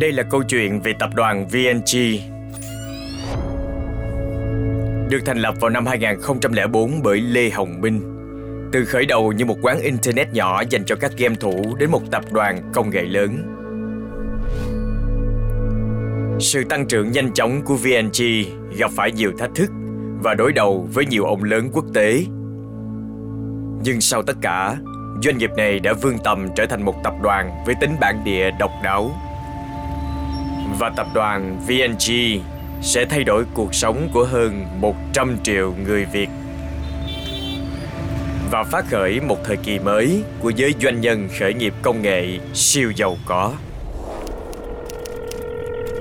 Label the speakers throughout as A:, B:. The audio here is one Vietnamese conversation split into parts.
A: Đây là câu chuyện về tập đoàn VNG. Được thành lập vào năm 2004 bởi Lê Hồng Minh. Từ khởi đầu như một quán internet nhỏ dành cho các game thủ đến một tập đoàn công nghệ lớn. Sự tăng trưởng nhanh chóng của VNG gặp phải nhiều thách thức và đối đầu với nhiều ông lớn quốc tế. Nhưng sau tất cả, doanh nghiệp này đã vươn tầm trở thành một tập đoàn với tính bản địa độc đáo và tập đoàn VNG sẽ thay đổi cuộc sống của hơn 100 triệu người Việt và phát khởi một thời kỳ mới của giới doanh nhân khởi nghiệp công nghệ siêu giàu có.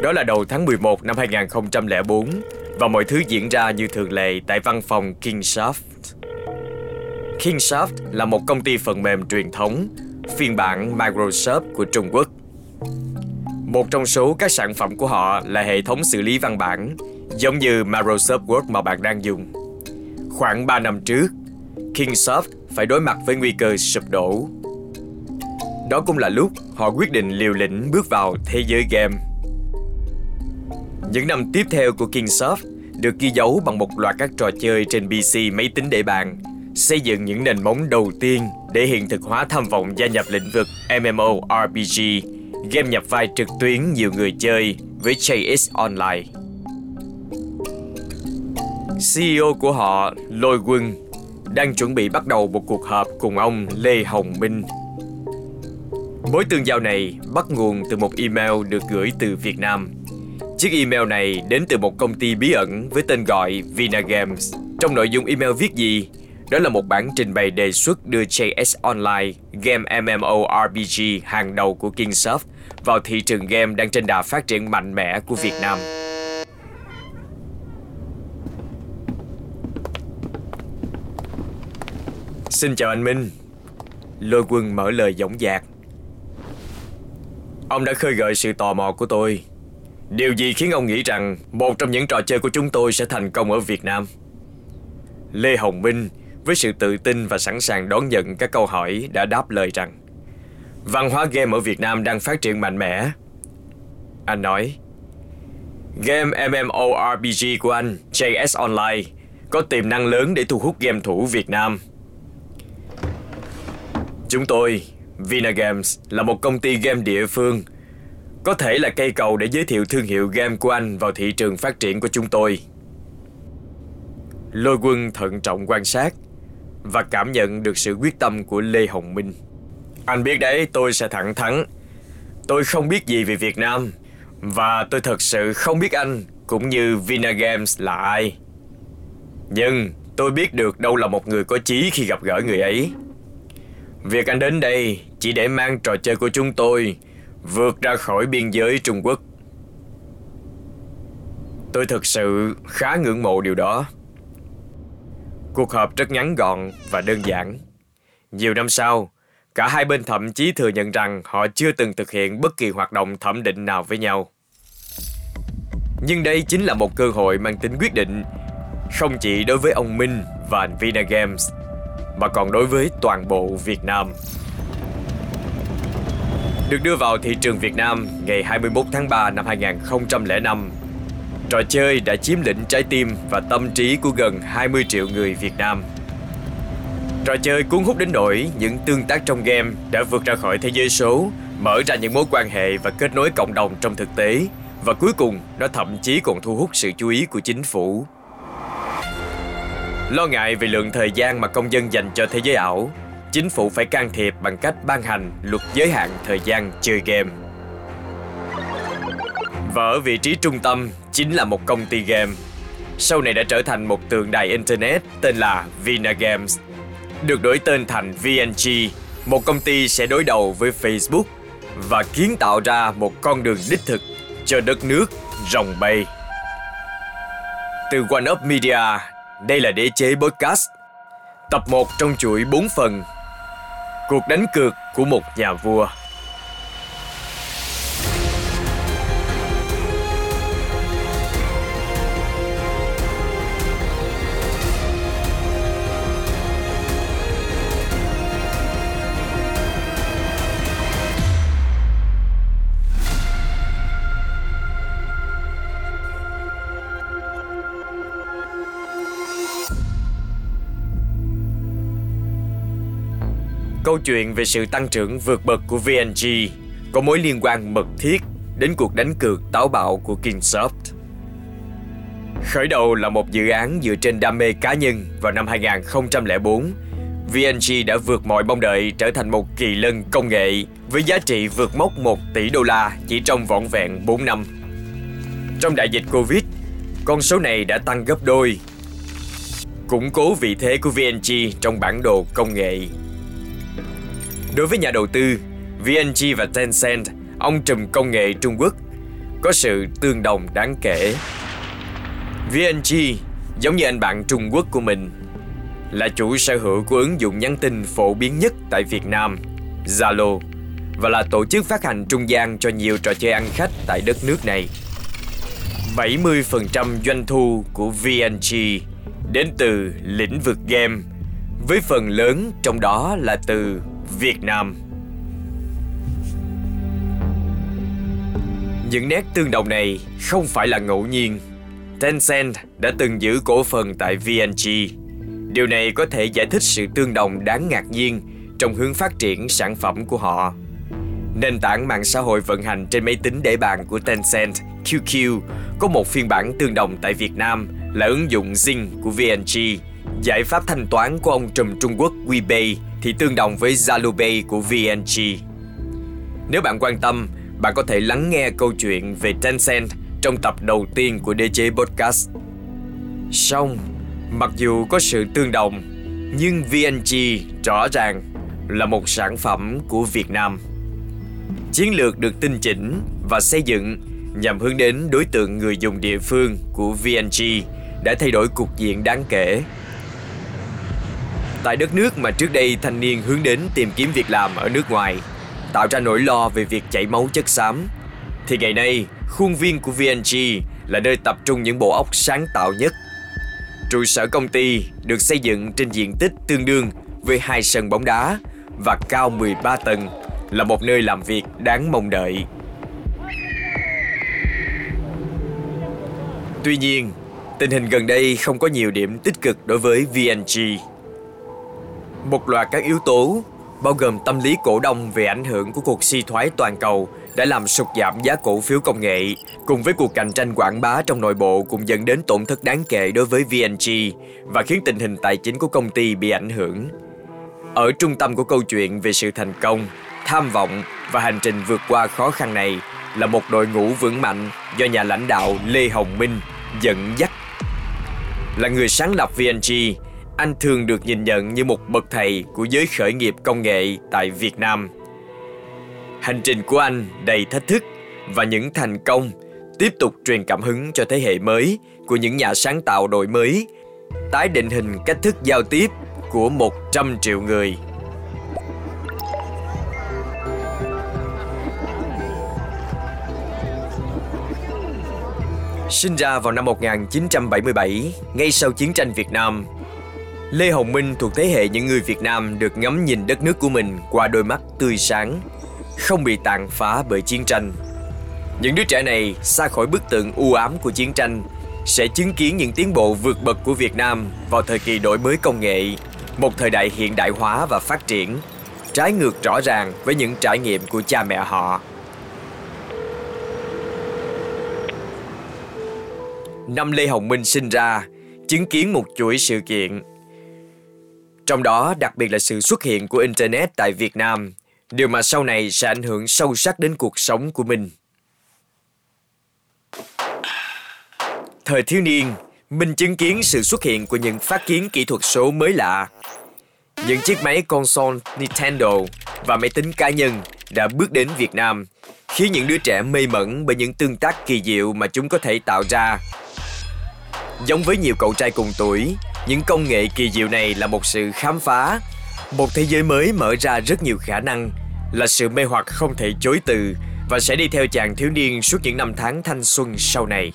A: Đó là đầu tháng 11 năm 2004 và mọi thứ diễn ra như thường lệ tại văn phòng Kingsoft. Kingsoft là một công ty phần mềm truyền thống, phiên bản Microsoft của Trung Quốc một trong số các sản phẩm của họ là hệ thống xử lý văn bản, giống như Microsoft Word mà bạn đang dùng. Khoảng 3 năm trước, Kingsoft phải đối mặt với nguy cơ sụp đổ. Đó cũng là lúc họ quyết định liều lĩnh bước vào thế giới game. Những năm tiếp theo của Kingsoft được ghi dấu bằng một loạt các trò chơi trên PC máy tính để bàn, xây dựng những nền móng đầu tiên để hiện thực hóa tham vọng gia nhập lĩnh vực MMORPG game nhập vai trực tuyến nhiều người chơi với JX Online. CEO của họ, Lôi Quân, đang chuẩn bị bắt đầu một cuộc họp cùng ông Lê Hồng Minh. Mối tương giao này bắt nguồn từ một email được gửi từ Việt Nam. Chiếc email này đến từ một công ty bí ẩn với tên gọi Vina Games. Trong nội dung email viết gì? Đó là một bản trình bày đề xuất đưa JS Online, game MMORPG hàng đầu của Kingsoft vào thị trường game đang trên đà phát triển mạnh mẽ của Việt Nam. Xin chào anh Minh. Lôi quân mở lời dõng dạc. Ông đã khơi gợi sự tò mò của tôi. Điều gì khiến ông nghĩ rằng một trong những trò chơi của chúng tôi sẽ thành công ở Việt Nam? Lê Hồng Minh với sự tự tin và sẵn sàng đón nhận các câu hỏi đã đáp lời rằng Văn hóa game ở Việt Nam đang phát triển mạnh mẽ. Anh nói, Game MMORPG của anh, JS Online, có tiềm năng lớn để thu hút game thủ Việt Nam. Chúng tôi, Vina Games, là một công ty game địa phương, có thể là cây cầu để giới thiệu thương hiệu game của anh vào thị trường phát triển của chúng tôi. Lôi quân thận trọng quan sát và cảm nhận được sự quyết tâm của Lê Hồng Minh. Anh biết đấy, tôi sẽ thẳng thắn. Tôi không biết gì về Việt Nam và tôi thật sự không biết anh cũng như Vinagames là ai. Nhưng tôi biết được đâu là một người có chí khi gặp gỡ người ấy. Việc anh đến đây chỉ để mang trò chơi của chúng tôi vượt ra khỏi biên giới Trung Quốc. Tôi thực sự khá ngưỡng mộ điều đó. Cuộc họp rất ngắn gọn và đơn giản. Nhiều năm sau, cả hai bên thậm chí thừa nhận rằng họ chưa từng thực hiện bất kỳ hoạt động thẩm định nào với nhau. Nhưng đây chính là một cơ hội mang tính quyết định, không chỉ đối với ông Minh và Vina Games, mà còn đối với toàn bộ Việt Nam. Được đưa vào thị trường Việt Nam ngày 21 tháng 3 năm 2005 Trò chơi đã chiếm lĩnh trái tim và tâm trí của gần 20 triệu người Việt Nam. Trò chơi cuốn hút đến nỗi những tương tác trong game đã vượt ra khỏi thế giới số, mở ra những mối quan hệ và kết nối cộng đồng trong thực tế và cuối cùng nó thậm chí còn thu hút sự chú ý của chính phủ. Lo ngại về lượng thời gian mà công dân dành cho thế giới ảo, chính phủ phải can thiệp bằng cách ban hành luật giới hạn thời gian chơi game. Và ở vị trí trung tâm chính là một công ty game. Sau này đã trở thành một tượng đài Internet tên là Vina Games. Được đổi tên thành VNG, một công ty sẽ đối đầu với Facebook và kiến tạo ra một con đường đích thực cho đất nước rồng bay. Từ One Up Media, đây là đế chế podcast. Tập 1 trong chuỗi 4 phần. Cuộc đánh cược của một nhà vua. Câu chuyện về sự tăng trưởng vượt bậc của VNG có mối liên quan mật thiết đến cuộc đánh cược táo bạo của Kingsoft. Khởi đầu là một dự án dựa trên đam mê cá nhân vào năm 2004, VNG đã vượt mọi mong đợi trở thành một kỳ lân công nghệ với giá trị vượt mốc 1 tỷ đô la chỉ trong vỏn vẹn 4 năm. Trong đại dịch Covid, con số này đã tăng gấp đôi, củng cố vị thế của VNG trong bản đồ công nghệ. Đối với nhà đầu tư, VNG và Tencent, ông trùm công nghệ Trung Quốc, có sự tương đồng đáng kể. VNG, giống như anh bạn Trung Quốc của mình, là chủ sở hữu của ứng dụng nhắn tin phổ biến nhất tại Việt Nam, Zalo, và là tổ chức phát hành trung gian cho nhiều trò chơi ăn khách tại đất nước này. 70% doanh thu của VNG đến từ lĩnh vực game, với phần lớn trong đó là từ Việt Nam. Những nét tương đồng này không phải là ngẫu nhiên. Tencent đã từng giữ cổ phần tại VNG. Điều này có thể giải thích sự tương đồng đáng ngạc nhiên trong hướng phát triển sản phẩm của họ. Nền tảng mạng xã hội vận hành trên máy tính để bàn của Tencent, QQ, có một phiên bản tương đồng tại Việt Nam là ứng dụng Zing của VNG. Giải pháp thanh toán của ông trùm Trung Quốc WePay thì tương đồng với Zalo của VNG. Nếu bạn quan tâm, bạn có thể lắng nghe câu chuyện về Tencent trong tập đầu tiên của DJ Podcast. Song, mặc dù có sự tương đồng, nhưng VNG rõ ràng là một sản phẩm của Việt Nam. Chiến lược được tinh chỉnh và xây dựng nhằm hướng đến đối tượng người dùng địa phương của VNG đã thay đổi cục diện đáng kể. Tại đất nước mà trước đây thanh niên hướng đến tìm kiếm việc làm ở nước ngoài, tạo ra nỗi lo về việc chảy máu chất xám, thì ngày nay khuôn viên của VNG là nơi tập trung những bộ óc sáng tạo nhất. Trụ sở công ty được xây dựng trên diện tích tương đương với hai sân bóng đá và cao 13 tầng là một nơi làm việc đáng mong đợi. Tuy nhiên, tình hình gần đây không có nhiều điểm tích cực đối với VNG. Một loạt các yếu tố, bao gồm tâm lý cổ đông về ảnh hưởng của cuộc suy thoái toàn cầu đã làm sụt giảm giá cổ phiếu công nghệ, cùng với cuộc cạnh tranh quảng bá trong nội bộ cũng dẫn đến tổn thất đáng kể đối với VNG và khiến tình hình tài chính của công ty bị ảnh hưởng. Ở trung tâm của câu chuyện về sự thành công, tham vọng và hành trình vượt qua khó khăn này là một đội ngũ vững mạnh do nhà lãnh đạo Lê Hồng Minh dẫn dắt. Là người sáng lập VNG, anh thường được nhìn nhận như một bậc thầy của giới khởi nghiệp công nghệ tại Việt Nam. Hành trình của anh đầy thách thức và những thành công tiếp tục truyền cảm hứng cho thế hệ mới của những nhà sáng tạo đổi mới, tái định hình cách thức giao tiếp của 100 triệu người Sinh ra vào năm 1977, ngay sau chiến tranh Việt Nam, Lê Hồng Minh thuộc thế hệ những người Việt Nam được ngắm nhìn đất nước của mình qua đôi mắt tươi sáng, không bị tàn phá bởi chiến tranh. Những đứa trẻ này xa khỏi bức tượng u ám của chiến tranh sẽ chứng kiến những tiến bộ vượt bậc của Việt Nam vào thời kỳ đổi mới công nghệ, một thời đại hiện đại hóa và phát triển, trái ngược rõ ràng với những trải nghiệm của cha mẹ họ. năm Lê Hồng Minh sinh ra, chứng kiến một chuỗi sự kiện. Trong đó đặc biệt là sự xuất hiện của Internet tại Việt Nam, điều mà sau này sẽ ảnh hưởng sâu sắc đến cuộc sống của mình. Thời thiếu niên, mình chứng kiến sự xuất hiện của những phát kiến kỹ thuật số mới lạ. Những chiếc máy console Nintendo và máy tính cá nhân đã bước đến Việt Nam, khiến những đứa trẻ mê mẩn bởi những tương tác kỳ diệu mà chúng có thể tạo ra Giống với nhiều cậu trai cùng tuổi, những công nghệ kỳ diệu này là một sự khám phá, một thế giới mới mở ra rất nhiều khả năng, là sự mê hoặc không thể chối từ và sẽ đi theo chàng thiếu niên suốt những năm tháng thanh xuân sau này.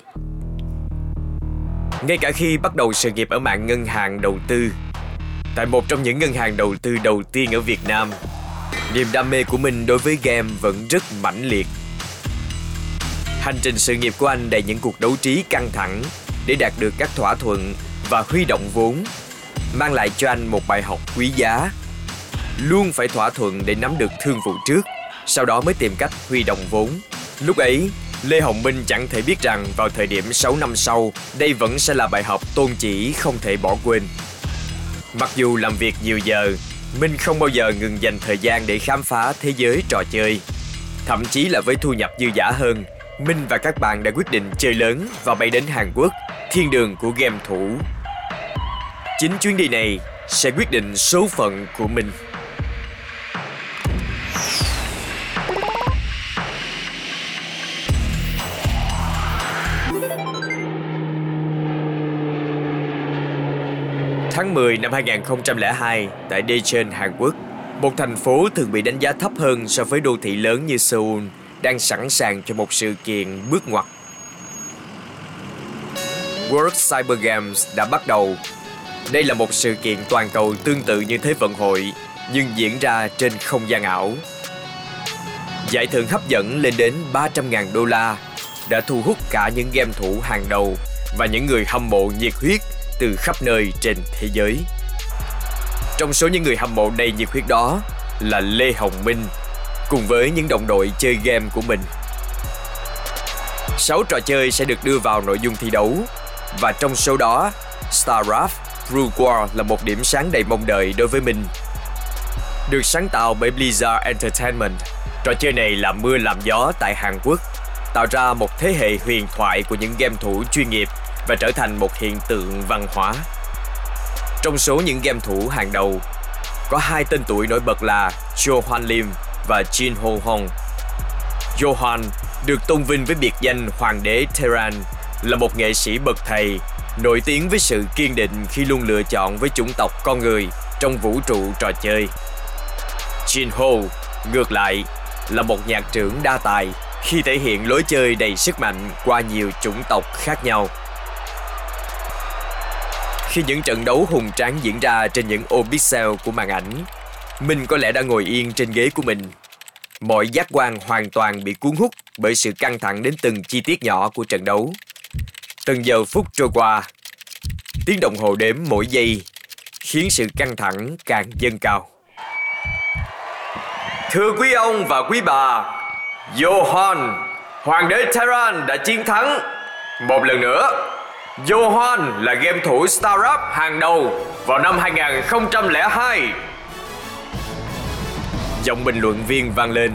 A: Ngay cả khi bắt đầu sự nghiệp ở mạng ngân hàng đầu tư, tại một trong những ngân hàng đầu tư đầu tiên ở Việt Nam, niềm đam mê của mình đối với game vẫn rất mãnh liệt. Hành trình sự nghiệp của anh đầy những cuộc đấu trí căng thẳng để đạt được các thỏa thuận và huy động vốn, mang lại cho anh một bài học quý giá. luôn phải thỏa thuận để nắm được thương vụ trước, sau đó mới tìm cách huy động vốn. Lúc ấy, Lê Hồng Minh chẳng thể biết rằng vào thời điểm 6 năm sau, đây vẫn sẽ là bài học tôn chỉ không thể bỏ quên. Mặc dù làm việc nhiều giờ, Minh không bao giờ ngừng dành thời gian để khám phá thế giới trò chơi. Thậm chí là với thu nhập dư giả hơn, Minh và các bạn đã quyết định chơi lớn và bay đến Hàn Quốc, thiên đường của game thủ. Chính chuyến đi này sẽ quyết định số phận của mình. Tháng 10 năm 2002 tại Daejeon, Hàn Quốc, một thành phố thường bị đánh giá thấp hơn so với đô thị lớn như Seoul, đang sẵn sàng cho một sự kiện bước ngoặt. World Cyber Games đã bắt đầu. Đây là một sự kiện toàn cầu tương tự như Thế vận hội, nhưng diễn ra trên không gian ảo. Giải thưởng hấp dẫn lên đến 300.000 đô la đã thu hút cả những game thủ hàng đầu và những người hâm mộ nhiệt huyết từ khắp nơi trên thế giới. Trong số những người hâm mộ đầy nhiệt huyết đó là Lê Hồng Minh cùng với những đồng đội chơi game của mình. 6 trò chơi sẽ được đưa vào nội dung thi đấu và trong số đó StarCraft Rule War là một điểm sáng đầy mong đợi đối với mình. Được sáng tạo bởi Blizzard Entertainment, trò chơi này làm mưa làm gió tại Hàn Quốc, tạo ra một thế hệ huyền thoại của những game thủ chuyên nghiệp và trở thành một hiện tượng văn hóa. Trong số những game thủ hàng đầu, có hai tên tuổi nổi bật là Jo Hwan Lim và Jin Ho Hong. Johan được tôn vinh với biệt danh Hoàng đế Tehran là một nghệ sĩ bậc thầy, nổi tiếng với sự kiên định khi luôn lựa chọn với chủng tộc con người trong vũ trụ trò chơi. Jin Ho, ngược lại, là một nhạc trưởng đa tài khi thể hiện lối chơi đầy sức mạnh qua nhiều chủng tộc khác nhau. Khi những trận đấu hùng tráng diễn ra trên những ô pixel của màn ảnh, Minh có lẽ đã ngồi yên trên ghế của mình. Mọi giác quan hoàn toàn bị cuốn hút bởi sự căng thẳng đến từng chi tiết nhỏ của trận đấu. Từng giờ phút trôi qua, tiếng đồng hồ đếm mỗi giây khiến sự căng thẳng càng dâng cao. Thưa quý ông và quý bà, Johan, Hoàng đế Tehran đã chiến thắng. Một lần nữa, Johan là game thủ startup hàng đầu vào năm 2002. Giọng bình luận viên vang lên,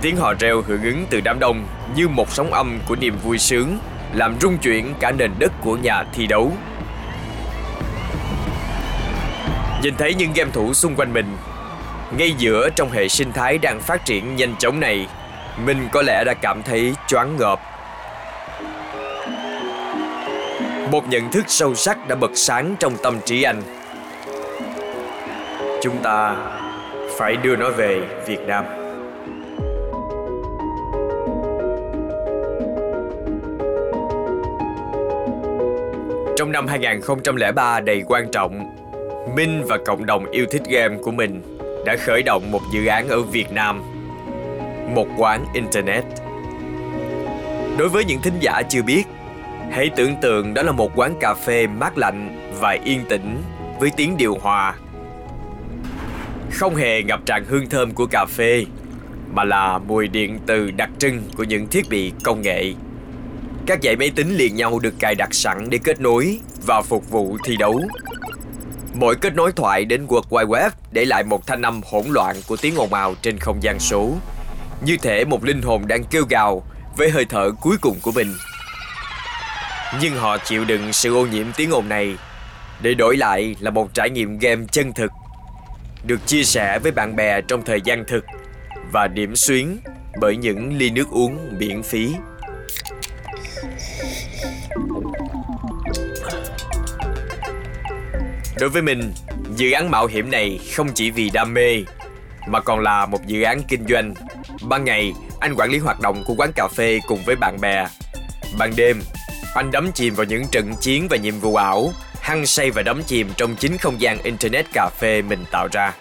A: tiếng hò reo hưởng ứng từ đám đông như một sóng âm của niềm vui sướng, làm rung chuyển cả nền đất của nhà thi đấu. Nhìn thấy những game thủ xung quanh mình, ngay giữa trong hệ sinh thái đang phát triển nhanh chóng này, mình có lẽ đã cảm thấy choáng ngợp một nhận thức sâu sắc đã bật sáng trong tâm trí anh chúng ta phải đưa nó về Việt Nam. Trong năm 2003 đầy quan trọng, Minh và cộng đồng yêu thích game của mình đã khởi động một dự án ở Việt Nam, một quán Internet. Đối với những thính giả chưa biết, Hãy tưởng tượng đó là một quán cà phê mát lạnh và yên tĩnh với tiếng điều hòa. Không hề ngập tràn hương thơm của cà phê, mà là mùi điện từ đặc trưng của những thiết bị công nghệ. Các dãy máy tính liền nhau được cài đặt sẵn để kết nối và phục vụ thi đấu. Mỗi kết nối thoại đến World Wide Web để lại một thanh âm hỗn loạn của tiếng ồn ào trên không gian số. Như thể một linh hồn đang kêu gào với hơi thở cuối cùng của mình nhưng họ chịu đựng sự ô nhiễm tiếng ồn này để đổi lại là một trải nghiệm game chân thực, được chia sẻ với bạn bè trong thời gian thực và điểm xuyến bởi những ly nước uống miễn phí. Đối với mình, dự án mạo hiểm này không chỉ vì đam mê mà còn là một dự án kinh doanh. Ban ngày, anh quản lý hoạt động của quán cà phê cùng với bạn bè. Ban đêm, anh đắm chìm vào những trận chiến và nhiệm vụ ảo, hăng say và đắm chìm trong chính không gian Internet cà phê mình tạo ra.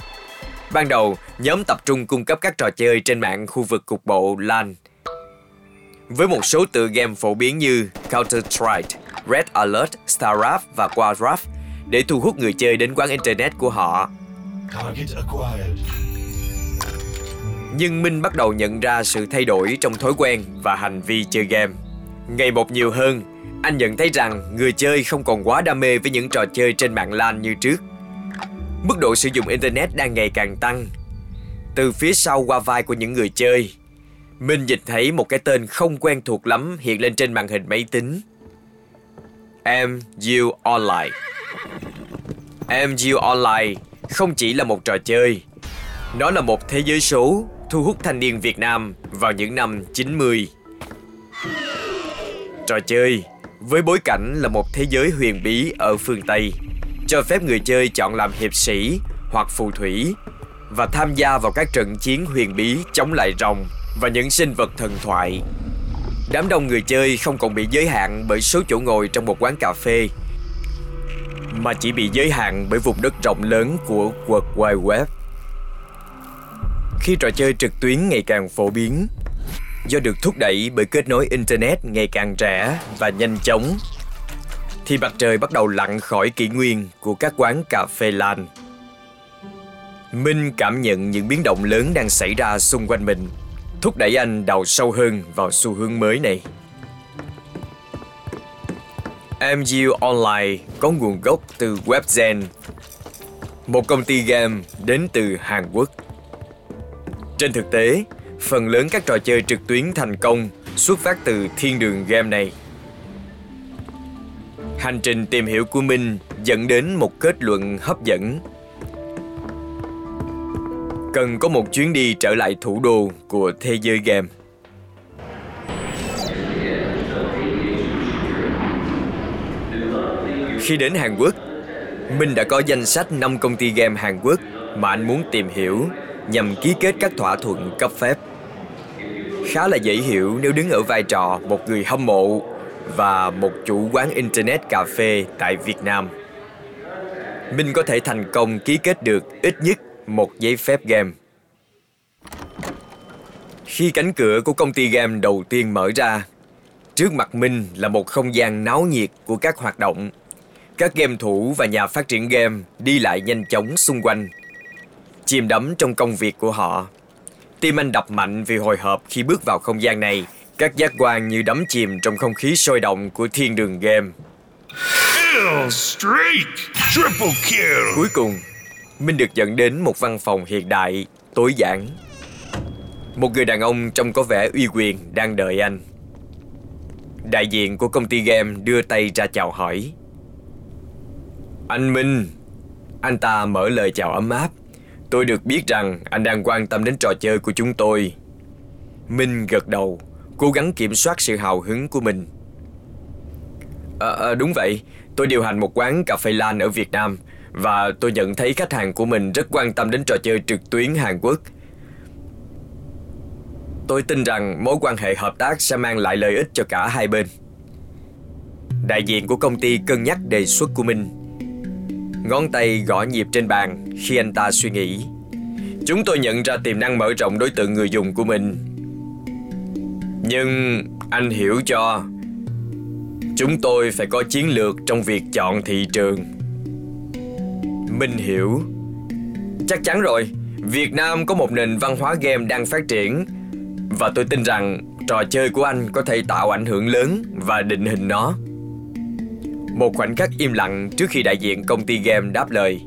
A: Ban đầu, nhóm tập trung cung cấp các trò chơi trên mạng khu vực cục bộ LAN. Với một số tựa game phổ biến như Counter-Strike, Red Alert, StarCraft và Warcraft để thu hút người chơi đến quán Internet của họ. Nhưng Minh bắt đầu nhận ra sự thay đổi trong thói quen và hành vi chơi game. Ngày một nhiều hơn, anh nhận thấy rằng người chơi không còn quá đam mê với những trò chơi trên mạng LAN như trước. Mức độ sử dụng Internet đang ngày càng tăng. Từ phía sau qua vai của những người chơi, Minh nhìn thấy một cái tên không quen thuộc lắm hiện lên trên màn hình máy tính. MU Online MGU Online không chỉ là một trò chơi, nó là một thế giới số thu hút thanh niên Việt Nam vào những năm 90. Trò chơi với bối cảnh là một thế giới huyền bí ở phương Tây, cho phép người chơi chọn làm hiệp sĩ hoặc phù thủy và tham gia vào các trận chiến huyền bí chống lại rồng và những sinh vật thần thoại. Đám đông người chơi không còn bị giới hạn bởi số chỗ ngồi trong một quán cà phê mà chỉ bị giới hạn bởi vùng đất rộng lớn của World Wide Web. Khi trò chơi trực tuyến ngày càng phổ biến, do được thúc đẩy bởi kết nối Internet ngày càng rẻ và nhanh chóng, thì mặt trời bắt đầu lặn khỏi kỷ nguyên của các quán cà phê lan. Minh cảm nhận những biến động lớn đang xảy ra xung quanh mình, thúc đẩy anh đào sâu hơn vào xu hướng mới này. MU Online có nguồn gốc từ Webzen, một công ty game đến từ Hàn Quốc. Trên thực tế, phần lớn các trò chơi trực tuyến thành công xuất phát từ thiên đường game này. Hành trình tìm hiểu của mình dẫn đến một kết luận hấp dẫn. Cần có một chuyến đi trở lại thủ đô của thế giới game. Khi đến Hàn Quốc, Minh đã có danh sách 5 công ty game Hàn Quốc mà anh muốn tìm hiểu nhằm ký kết các thỏa thuận cấp phép. Khá là dễ hiểu nếu đứng ở vai trò một người hâm mộ và một chủ quán Internet cà phê tại Việt Nam. Minh có thể thành công ký kết được ít nhất một giấy phép game. Khi cánh cửa của công ty game đầu tiên mở ra, trước mặt Minh là một không gian náo nhiệt của các hoạt động các game thủ và nhà phát triển game đi lại nhanh chóng xung quanh, chìm đắm trong công việc của họ. Tim anh đập mạnh vì hồi hộp khi bước vào không gian này, các giác quan như đắm chìm trong không khí sôi động của thiên đường game. Cuối cùng, Minh được dẫn đến một văn phòng hiện đại, tối giản. Một người đàn ông trông có vẻ uy quyền đang đợi anh. Đại diện của công ty game đưa tay ra chào hỏi. Anh Minh Anh ta mở lời chào ấm áp. Tôi được biết rằng anh đang quan tâm đến trò chơi của chúng tôi. Minh gật đầu Cố gắng kiểm soát sự hào hứng của mình. À, à, Đúng vậy. Tôi điều hành một quán cà phê lan ở Việt Nam Và tôi nhận thấy khách hàng của mình rất quan tâm đến trò chơi trực tuyến Hàn Quốc. Tôi tin rằng mối quan hệ hợp tác sẽ mang lại lợi ích cho cả hai bên. Đại diện của công ty cân nhắc đề xuất của mình Ngón tay gõ nhịp trên bàn, khi anh ta suy nghĩ. Chúng tôi nhận ra tiềm năng mở rộng đối tượng người dùng của mình. Nhưng anh hiểu cho, Chúng tôi phải có chiến lược trong việc chọn thị trường Minh hiểu Chắc chắn rồi, Việt Nam có một nền văn hóa game đang phát triển, Và tôi tin rằng trò chơi của anh có thể tạo ảnh hưởng lớn và định hình nó một khoảnh khắc im lặng trước khi đại diện công ty game đáp lời.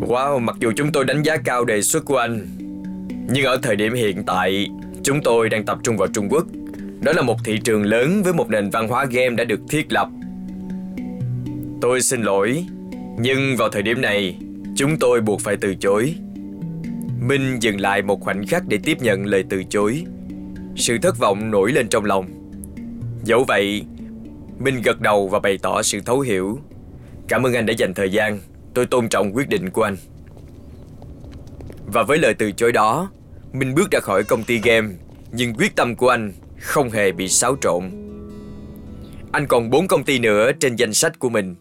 A: Wow, mặc dù chúng tôi đánh giá cao đề xuất của anh, nhưng ở thời điểm hiện tại, chúng tôi đang tập trung vào Trung Quốc. Đó là một thị trường lớn với một nền văn hóa game đã được thiết lập. Tôi xin lỗi, nhưng vào thời điểm này, chúng tôi buộc phải từ chối. Minh dừng lại một khoảnh khắc để tiếp nhận lời từ chối. Sự thất vọng nổi lên trong lòng. Dẫu vậy, Minh gật đầu và bày tỏ sự thấu hiểu. Cảm ơn anh đã dành thời gian, tôi tôn trọng quyết định của anh. Và với lời từ chối đó, Minh bước ra khỏi công ty game, nhưng quyết tâm của anh không hề bị xáo trộn. Anh còn bốn công ty nữa trên danh sách của mình.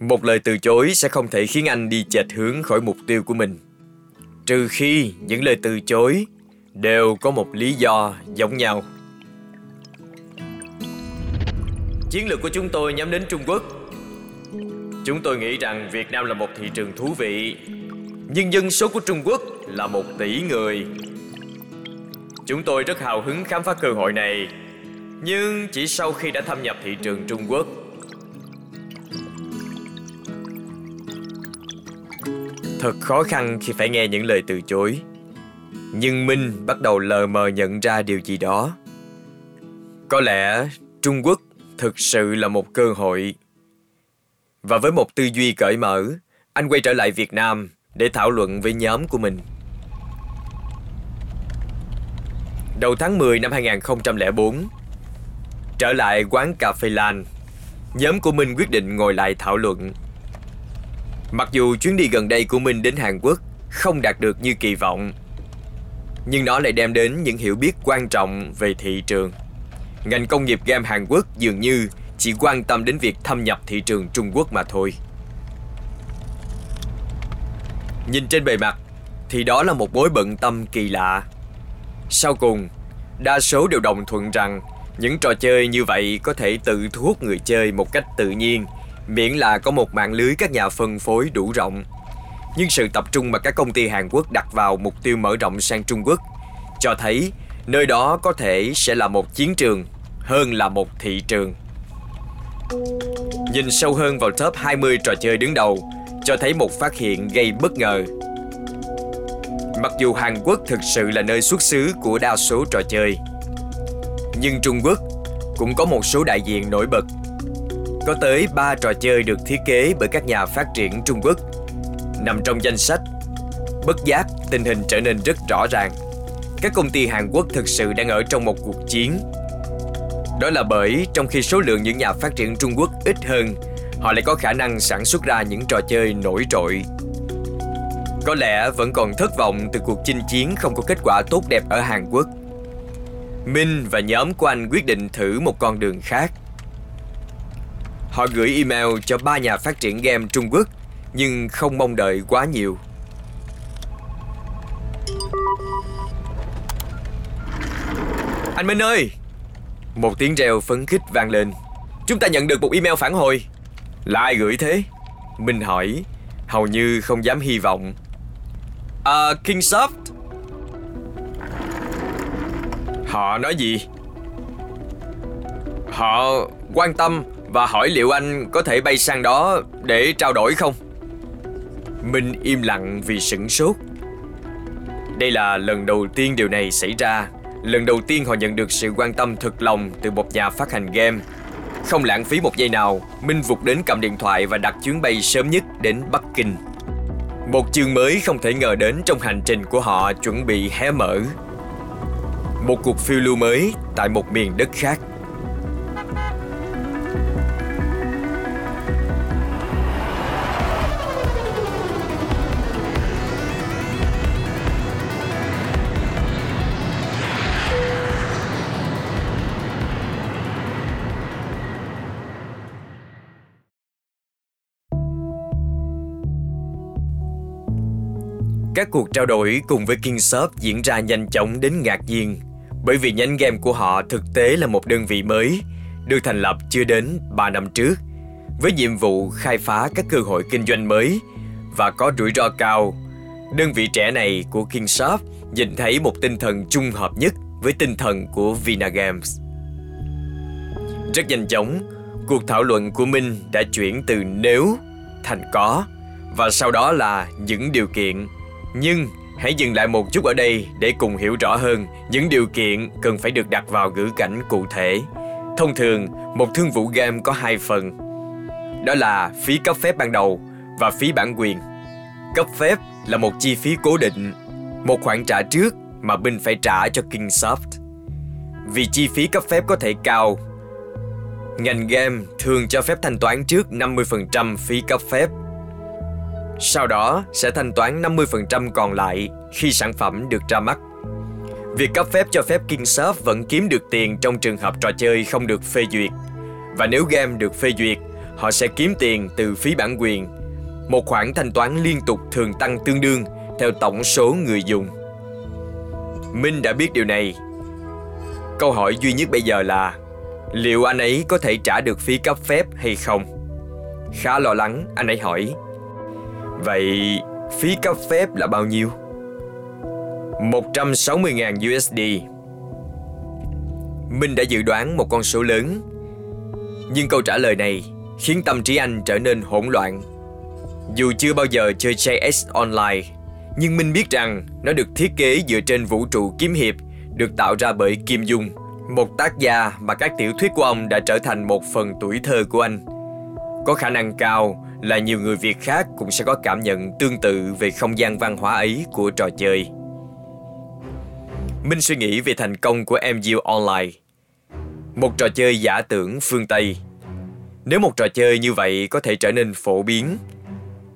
A: Một lời từ chối sẽ không thể khiến anh đi chệch hướng khỏi mục tiêu của mình. Trừ khi những lời từ chối đều có một lý do giống nhau. Chiến lược của chúng tôi nhắm đến Trung Quốc. Chúng tôi nghĩ rằng Việt Nam là một thị trường thú vị, Nhưng dân số của Trung Quốc là một tỷ người. Chúng tôi rất hào hứng khám phá cơ hội này, Nhưng chỉ sau khi đã thâm nhập thị trường Trung Quốc. Thật khó khăn khi phải nghe những lời từ chối, Nhưng Minh bắt đầu lờ mờ nhận ra điều gì đó. Có lẽ Trung Quốc thực sự là một cơ hội và với một tư duy cởi mở, anh quay trở lại Việt Nam để thảo luận với nhóm của mình. Đầu tháng 10 năm 2004, trở lại quán cà phê Lan, nhóm của mình quyết định ngồi lại thảo luận. Mặc dù chuyến đi gần đây của mình đến Hàn Quốc không đạt được như kỳ vọng, nhưng nó lại đem đến những hiểu biết quan trọng về thị trường. Ngành công nghiệp game Hàn Quốc dường như chỉ quan tâm đến việc thâm nhập thị trường Trung Quốc mà thôi. Nhìn trên bề mặt thì đó là một mối bận tâm kỳ lạ. Sau cùng, đa số đều đồng thuận rằng những trò chơi như vậy có thể tự thu hút người chơi một cách tự nhiên, miễn là có một mạng lưới các nhà phân phối đủ rộng. Nhưng sự tập trung mà các công ty Hàn Quốc đặt vào mục tiêu mở rộng sang Trung Quốc cho thấy nơi đó có thể sẽ là một chiến trường hơn là một thị trường. Nhìn sâu hơn vào top 20 trò chơi đứng đầu, Cho thấy một phát hiện gây bất ngờ. Mặc dù Hàn Quốc thực sự là nơi xuất xứ của đa số trò chơi, Nhưng Trung Quốc cũng có một số đại diện nổi bật. Có tới 3 trò chơi được thiết kế bởi các nhà phát triển Trung Quốc, Nằm trong danh sách. Bất giác, tình hình trở nên rất rõ ràng. Các công ty Hàn Quốc thực sự đang ở trong một cuộc chiến đó là bởi trong khi số lượng những nhà phát triển Trung Quốc ít hơn, họ lại có khả năng sản xuất ra những trò chơi nổi trội. Có lẽ vẫn còn thất vọng từ cuộc chinh chiến không có kết quả tốt đẹp ở Hàn Quốc. Minh và nhóm của anh quyết định thử một con đường khác. Họ gửi email cho ba nhà phát triển game Trung Quốc nhưng không mong đợi quá nhiều. Anh Minh ơi, một tiếng reo phấn khích vang lên Chúng ta nhận được một email phản hồi Là ai gửi thế? Minh hỏi, Hầu như không dám hy vọng À Kingsoft Họ nói gì? Họ quan tâm và hỏi liệu anh có thể bay sang đó để trao đổi không? Minh im lặng vì sửng sốt Đây là lần đầu tiên điều này xảy ra Lần đầu tiên họ nhận được sự quan tâm thực lòng từ một nhà phát hành game. Không lãng phí một giây nào, Minh vụt đến cầm điện thoại và đặt chuyến bay sớm nhất đến Bắc Kinh. Một chương mới không thể ngờ đến trong hành trình của họ chuẩn bị hé mở. Một cuộc phiêu lưu mới tại một miền đất khác. Các cuộc trao đổi cùng với Kingsoft diễn ra nhanh chóng đến ngạc nhiên bởi vì nhánh game của họ thực tế là một đơn vị mới, được thành lập chưa đến 3 năm trước, với nhiệm vụ khai phá các cơ hội kinh doanh mới và có rủi ro cao. Đơn vị trẻ này của Kingsoft nhìn thấy một tinh thần trung hợp nhất với tinh thần của Vina Games. Rất nhanh chóng, cuộc thảo luận của Minh đã chuyển từ nếu thành có và sau đó là những điều kiện nhưng hãy dừng lại một chút ở đây để cùng hiểu rõ hơn những điều kiện cần phải được đặt vào ngữ cảnh cụ thể. Thông thường, một thương vụ game có hai phần. Đó là phí cấp phép ban đầu và phí bản quyền. Cấp phép là một chi phí cố định, một khoản trả trước mà Binh phải trả cho Kingsoft. Vì chi phí cấp phép có thể cao, ngành game thường cho phép thanh toán trước 50% phí cấp phép sau đó sẽ thanh toán 50% còn lại khi sản phẩm được ra mắt. Việc cấp phép cho phép Kingsoft vẫn kiếm được tiền trong trường hợp trò chơi không được phê duyệt. Và nếu game được phê duyệt, họ sẽ kiếm tiền từ phí bản quyền. Một khoản thanh toán liên tục thường tăng tương đương theo tổng số người dùng. Minh đã biết điều này. Câu hỏi duy nhất bây giờ là liệu anh ấy có thể trả được phí cấp phép hay không? Khá lo lắng, anh ấy hỏi. Vậy phí cấp phép là bao nhiêu? 160.000 USD. Minh đã dự đoán một con số lớn. Nhưng câu trả lời này khiến tâm trí anh trở nên hỗn loạn. Dù chưa bao giờ chơi JS Online, nhưng Minh biết rằng nó được thiết kế dựa trên vũ trụ kiếm hiệp được tạo ra bởi Kim Dung, một tác gia mà các tiểu thuyết của ông đã trở thành một phần tuổi thơ của anh. Có khả năng cao là nhiều người Việt khác cũng sẽ có cảm nhận tương tự về không gian văn hóa ấy của trò chơi. Minh suy nghĩ về thành công của MU Online. Một trò chơi giả tưởng phương Tây. Nếu một trò chơi như vậy có thể trở nên phổ biến,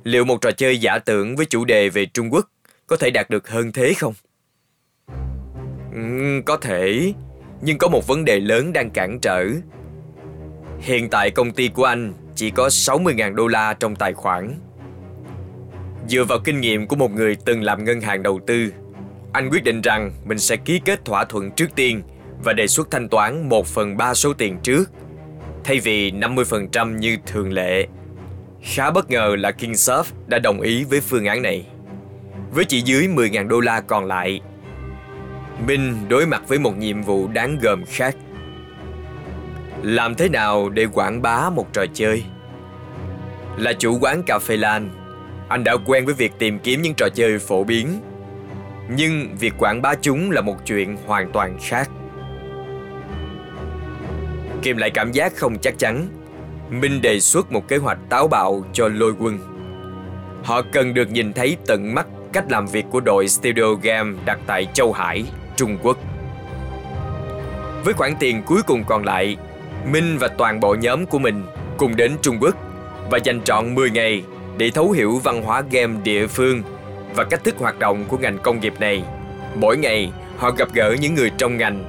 A: liệu một trò chơi giả tưởng với chủ đề về Trung Quốc có thể đạt được hơn thế không? Ừ, có thể, nhưng có một vấn đề lớn đang cản trở. Hiện tại công ty của anh chỉ có 60.000 đô la trong tài khoản. Dựa vào kinh nghiệm của một người từng làm ngân hàng đầu tư, anh quyết định rằng mình sẽ ký kết thỏa thuận trước tiên và đề xuất thanh toán 1 phần 3 số tiền trước, thay vì 50% như thường lệ. Khá bất ngờ là Kingsoft đã đồng ý với phương án này. Với chỉ dưới 10.000 đô la còn lại, Minh đối mặt với một nhiệm vụ đáng gờm khác. Làm thế nào để quảng bá một trò chơi? Là chủ quán cà phê Lan, anh đã quen với việc tìm kiếm những trò chơi phổ biến. Nhưng việc quảng bá chúng là một chuyện hoàn toàn khác. Kìm lại cảm giác không chắc chắn, Minh đề xuất một kế hoạch táo bạo cho lôi quân. Họ cần được nhìn thấy tận mắt cách làm việc của đội Studio Game đặt tại Châu Hải, Trung Quốc. Với khoản tiền cuối cùng còn lại, Minh và toàn bộ nhóm của mình cùng đến Trung Quốc và dành trọn 10 ngày để thấu hiểu văn hóa game địa phương và cách thức hoạt động của ngành công nghiệp này. Mỗi ngày, họ gặp gỡ những người trong ngành,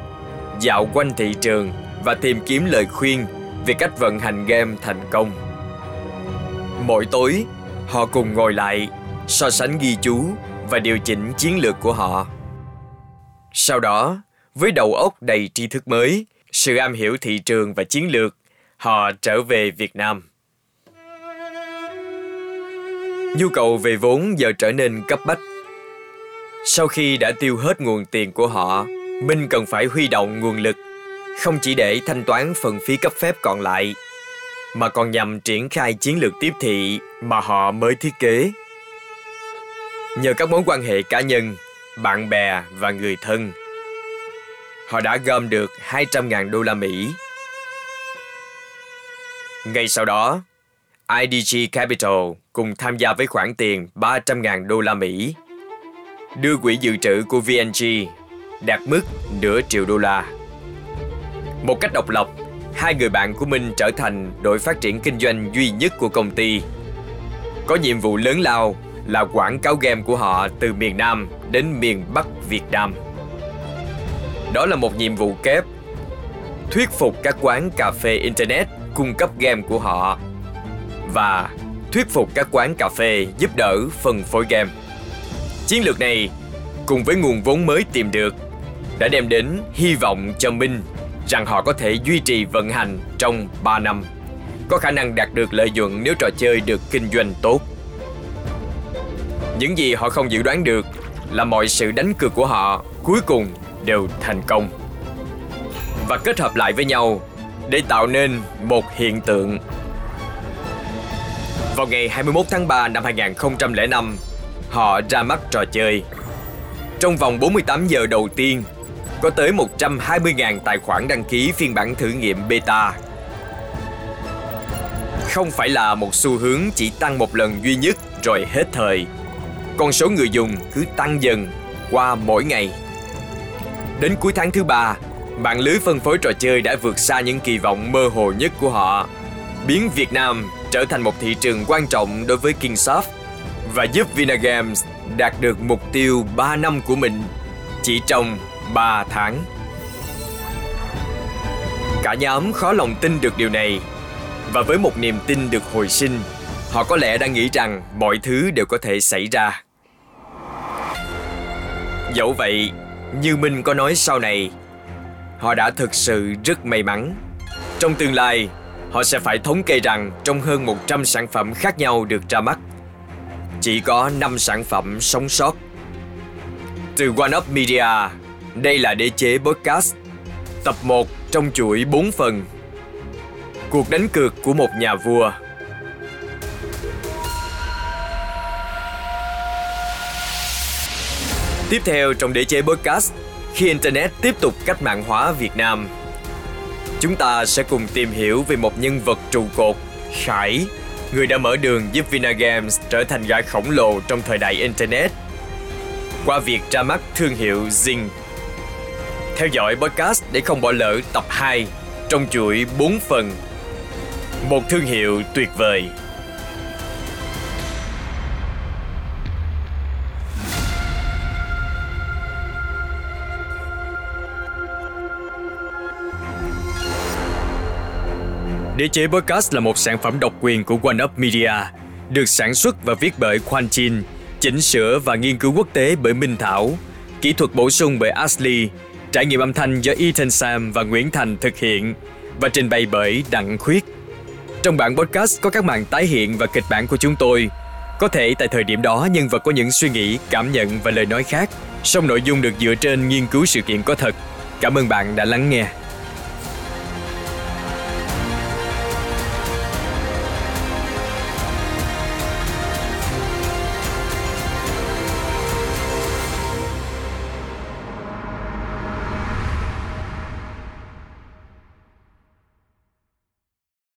A: dạo quanh thị trường và tìm kiếm lời khuyên về cách vận hành game thành công. Mỗi tối, họ cùng ngồi lại, so sánh ghi chú và điều chỉnh chiến lược của họ. Sau đó, với đầu óc đầy tri thức mới, sự am hiểu thị trường và chiến lược, họ trở về Việt Nam. Nhu cầu về vốn giờ trở nên cấp bách. Sau khi đã tiêu hết nguồn tiền của họ, Minh cần phải huy động nguồn lực, không chỉ để thanh toán phần phí cấp phép còn lại, mà còn nhằm triển khai chiến lược tiếp thị mà họ mới thiết kế. Nhờ các mối quan hệ cá nhân, bạn bè và người thân, họ đã gom được 200.000 đô la Mỹ. Ngay sau đó, IDG Capital cùng tham gia với khoản tiền 300.000 đô la Mỹ, đưa quỹ dự trữ của VNG đạt mức nửa triệu đô la. Một cách độc lập, hai người bạn của mình trở thành đội phát triển kinh doanh duy nhất của công ty. Có nhiệm vụ lớn lao là quảng cáo game của họ từ miền Nam đến miền Bắc Việt Nam. Đó là một nhiệm vụ kép thuyết phục các quán cà phê internet cung cấp game của họ và thuyết phục các quán cà phê giúp đỡ phân phối game. Chiến lược này cùng với nguồn vốn mới tìm được đã đem đến hy vọng cho Minh rằng họ có thể duy trì vận hành trong 3 năm, có khả năng đạt được lợi nhuận nếu trò chơi được kinh doanh tốt. Những gì họ không dự đoán được là mọi sự đánh cược của họ cuối cùng đều thành công và kết hợp lại với nhau để tạo nên một hiện tượng. Vào ngày 21 tháng 3 năm 2005, họ ra mắt trò chơi. Trong vòng 48 giờ đầu tiên, có tới 120.000 tài khoản đăng ký phiên bản thử nghiệm beta. Không phải là một xu hướng chỉ tăng một lần duy nhất rồi hết thời. Con số người dùng cứ tăng dần qua mỗi ngày. Đến cuối tháng thứ ba, mạng lưới phân phối trò chơi đã vượt xa những kỳ vọng mơ hồ nhất của họ, biến Việt Nam trở thành một thị trường quan trọng đối với Kingsoft và giúp Vinagames đạt được mục tiêu 3 năm của mình chỉ trong 3 tháng. Cả nhóm khó lòng tin được điều này và với một niềm tin được hồi sinh, họ có lẽ đang nghĩ rằng mọi thứ đều có thể xảy ra. Dẫu vậy, như Minh có nói sau này, họ đã thực sự rất may mắn. Trong tương lai, họ sẽ phải thống kê rằng trong hơn 100 sản phẩm khác nhau được ra mắt, chỉ có 5 sản phẩm sống sót. Từ One Up Media, đây là đế chế podcast, tập 1 trong chuỗi 4 phần. Cuộc đánh cược của một nhà vua Tiếp theo trong đế chế podcast, khi Internet tiếp tục cách mạng hóa Việt Nam, chúng ta sẽ cùng tìm hiểu về một nhân vật trụ cột, Khải, người đã mở đường giúp Vinagames trở thành gã khổng lồ trong thời đại Internet qua việc ra mắt thương hiệu Zing. Theo dõi podcast để không bỏ lỡ tập 2 trong chuỗi 4 phần. Một thương hiệu tuyệt vời. Đế chế Podcast là một sản phẩm độc quyền của One Up Media, được sản xuất và viết bởi Quan Chin, chỉnh sửa và nghiên cứu quốc tế bởi Minh Thảo, kỹ thuật bổ sung bởi Ashley, trải nghiệm âm thanh do Ethan Sam và Nguyễn Thành thực hiện và trình bày bởi Đặng Khuyết. Trong bản podcast có các màn tái hiện và kịch bản của chúng tôi. Có thể tại thời điểm đó nhân vật có những suy nghĩ, cảm nhận và lời nói khác, song nội dung được dựa trên nghiên cứu sự kiện có thật. Cảm ơn bạn đã lắng nghe.